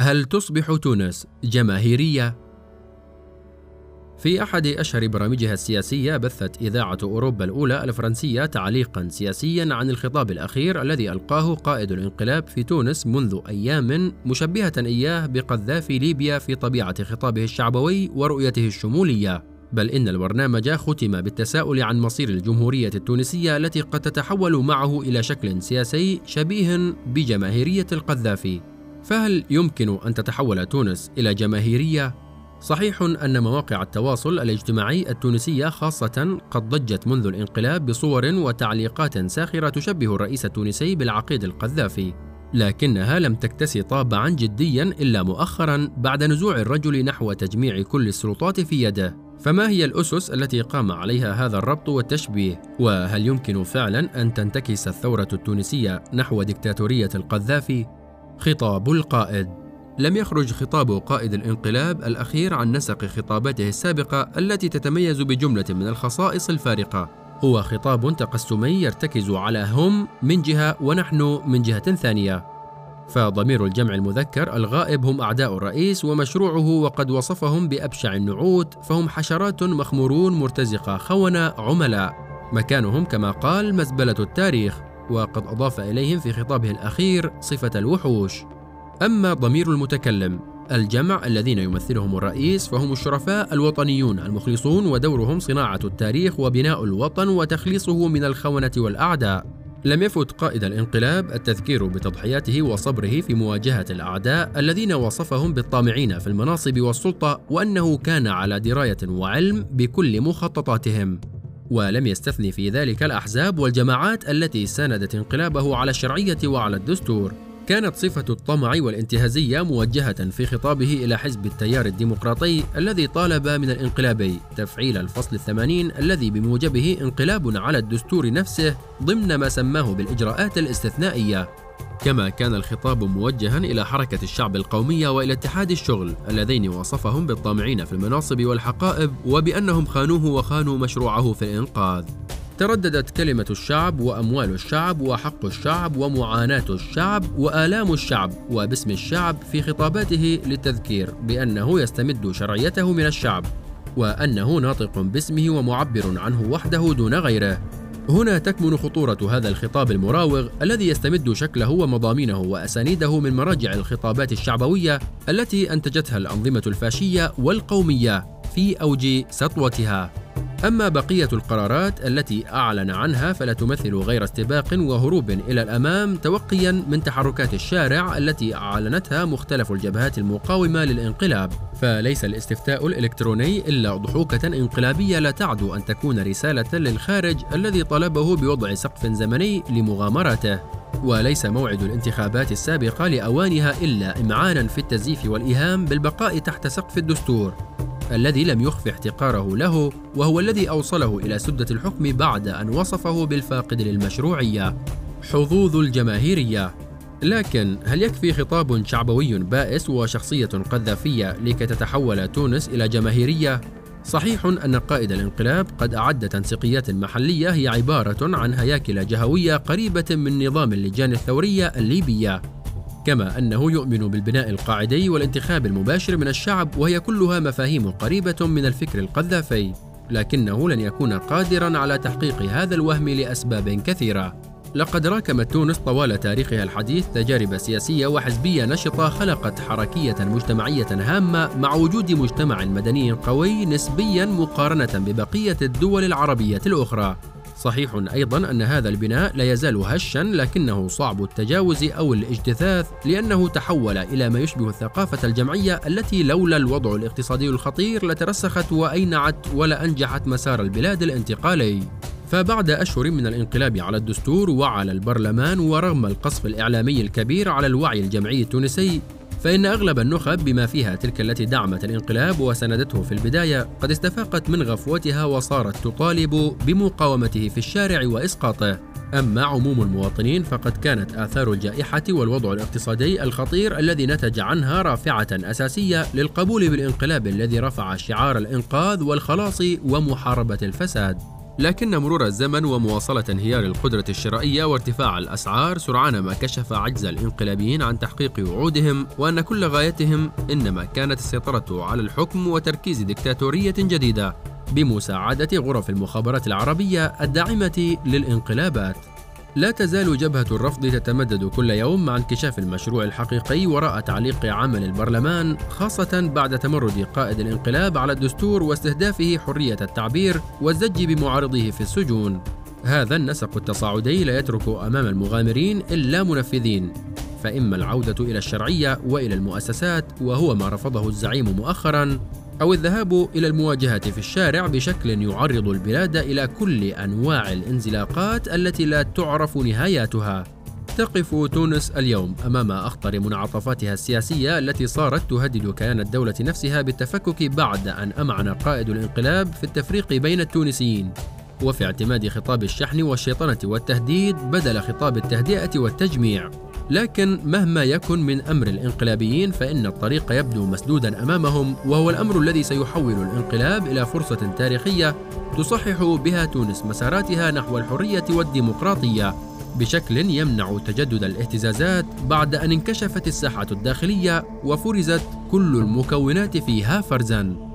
هل تصبح تونس جماهيرية؟ في أحد أشهر برامجها السياسية بثت إذاعة أوروبا الأولى الفرنسية تعليقا سياسيا عن الخطاب الأخير الذي ألقاه قائد الانقلاب في تونس منذ أيام مشبهة إياه بقذافي ليبيا في طبيعة خطابه الشعبوي ورؤيته الشمولية بل إن البرنامج ختم بالتساؤل عن مصير الجمهورية التونسية التي قد تتحول معه إلى شكل سياسي شبيه بجماهيرية القذافي فهل يمكن أن تتحول تونس إلى جماهيرية؟ صحيح أن مواقع التواصل الاجتماعي التونسية خاصة قد ضجت منذ الانقلاب بصور وتعليقات ساخرة تشبه الرئيس التونسي بالعقيد القذافي لكنها لم تكتسي طابعا جديا إلا مؤخرا بعد نزوع الرجل نحو تجميع كل السلطات في يده فما هي الأسس التي قام عليها هذا الربط والتشبيه؟ وهل يمكن فعلا أن تنتكس الثورة التونسية نحو دكتاتورية القذافي؟ خطاب القائد. لم يخرج خطاب قائد الانقلاب الأخير عن نسق خطاباته السابقة التي تتميز بجملة من الخصائص الفارقة. هو خطاب تقسمي يرتكز على هم من جهة ونحن من جهة ثانية. فضمير الجمع المذكر الغائب هم أعداء الرئيس ومشروعه وقد وصفهم بأبشع النعوت فهم حشرات مخمورون مرتزقة خونة عملاء. مكانهم كما قال مزبلة التاريخ. وقد أضاف إليهم في خطابه الأخير صفة الوحوش. أما ضمير المتكلم الجمع الذين يمثلهم الرئيس فهم الشرفاء الوطنيون المخلصون ودورهم صناعة التاريخ وبناء الوطن وتخليصه من الخونة والأعداء. لم يفت قائد الانقلاب التذكير بتضحياته وصبره في مواجهة الأعداء الذين وصفهم بالطامعين في المناصب والسلطة وأنه كان على دراية وعلم بكل مخططاتهم. ولم يستثني في ذلك الأحزاب والجماعات التي ساندت انقلابه على الشرعية وعلى الدستور. كانت صفة الطمع والانتهازية موجهة في خطابه إلى حزب التيار الديمقراطي الذي طالب من الانقلابي تفعيل الفصل الثمانين الذي بموجبه انقلاب على الدستور نفسه ضمن ما سماه بالإجراءات الاستثنائية. كما كان الخطاب موجها إلى حركة الشعب القومية وإلى اتحاد الشغل اللذين وصفهم بالطامعين في المناصب والحقائب وبأنهم خانوه وخانوا مشروعه في الإنقاذ. ترددت كلمة الشعب وأموال الشعب وحق الشعب ومعاناة الشعب وآلام الشعب وباسم الشعب في خطاباته للتذكير بأنه يستمد شرعيته من الشعب وأنه ناطق باسمه ومعبر عنه وحده دون غيره. هنا تكمن خطورة هذا الخطاب المراوغ الذي يستمد شكله ومضامينه وأسانيده من مراجع الخطابات الشعبوية التي أنتجتها الأنظمة الفاشية والقومية في أوج سطوتها. أما بقية القرارات التي أعلن عنها فلا تمثل غير استباق وهروب إلى الأمام توقيا من تحركات الشارع التي أعلنتها مختلف الجبهات المقاومة للانقلاب. فليس الاستفتاء الإلكتروني إلا ضحوكة انقلابية لا تعدو أن تكون رسالة للخارج الذي طلبه بوضع سقف زمني لمغامرته وليس موعد الانتخابات السابقة لأوانها إلا إمعانا في التزييف والإيهام بالبقاء تحت سقف الدستور. الذي لم يخف احتقاره له وهو الذي أوصله إلى سدة الحكم بعد أن وصفه بالفاقد للمشروعية حظوظ الجماهيرية لكن هل يكفي خطاب شعبوي بائس وشخصية قذافية لكي تتحول تونس إلى جماهيرية؟ صحيح أن قائد الانقلاب قد أعد تنسيقيات محلية هي عبارة عن هياكل جهوية قريبة من نظام اللجان الثورية الليبية كما أنه يؤمن بالبناء القاعدي والانتخاب المباشر من الشعب وهي كلها مفاهيم قريبة من الفكر القذافي لكنه لن يكون قادرا على تحقيق هذا الوهم لأسباب كثيرة. لقد راكمت تونس طوال تاريخها الحديث تجارب سياسية وحزبية نشطة خلقت حركية مجتمعية هامة مع وجود مجتمع مدني قوي نسبيا مقارنة ببقية الدول العربية الأخرى. صحيح أيضا أن هذا البناء لا يزال هشا لكنه صعب التجاوز أو الاجتثاث لأنه تحول إلى ما يشبه الثقافة الجمعية التي لولا الوضع الاقتصادي الخطير لترسخت وأينعت ولا أنجحت مسار البلاد الانتقالي. فبعد أشهر من الانقلاب على الدستور وعلى البرلمان ورغم القصف الإعلامي الكبير على الوعي الجمعي التونسي فإن أغلب النخب بما فيها تلك التي دعمت الانقلاب وساندته في البداية قد استفاقت من غفوتها وصارت تطالب بمقاومته في الشارع وإسقاطه. أما عموم المواطنين فقد كانت آثار الجائحة والوضع الاقتصادي الخطير الذي نتج عنها رافعة أساسية للقبول بالانقلاب الذي رفع شعار الإنقاذ والخلاص ومحاربة الفساد. لكن مرور الزمن ومواصلة انهيار القدرة الشرائية وارتفاع الأسعار سرعان ما كشف عجز الانقلابيين عن تحقيق وعودهم وأن كل غايتهم إنما كانت السيطرة على الحكم وتركيز دكتاتورية جديدة بمساعدة غرف المخابرات العربية الداعمة للانقلابات. لا تزال جبهة الرفض تتمدد كل يوم مع انكشاف المشروع الحقيقي وراء تعليق عمل البرلمان خاصة بعد تمرد قائد الانقلاب على الدستور واستهدافه حرية التعبير والزج بمعارضيه في السجون. هذا النسق التصاعدي لا يترك أمام المغامرين إلا منفذين فإما العودة إلى الشرعية وإلى المؤسسات وهو ما رفضه الزعيم مؤخرا أو الذهاب إلى المواجهة في الشارع بشكل يعرض البلاد إلى كل أنواع الانزلاقات التي لا تعرف نهاياتها. تقف تونس اليوم أمام أخطر منعطفاتها السياسية التي صارت تهدد كيان الدولة نفسها بالتفكك بعد أن أمعن قائد الانقلاب في التفريق بين التونسيين. وفي اعتماد خطاب الشحن والشيطنة والتهديد بدل خطاب التهدئة والتجميع. لكن مهما يكن من أمر الإنقلابيين فإن الطريق يبدو مسدودا أمامهم وهو الأمر الذي سيحول الإنقلاب إلى فرصة تاريخية تصحح بها تونس مساراتها نحو الحرية والديمقراطية بشكل يمنع تجدد الاهتزازات بعد أن انكشفت الساحة الداخلية وفرزت كل المكونات فيها فرزا.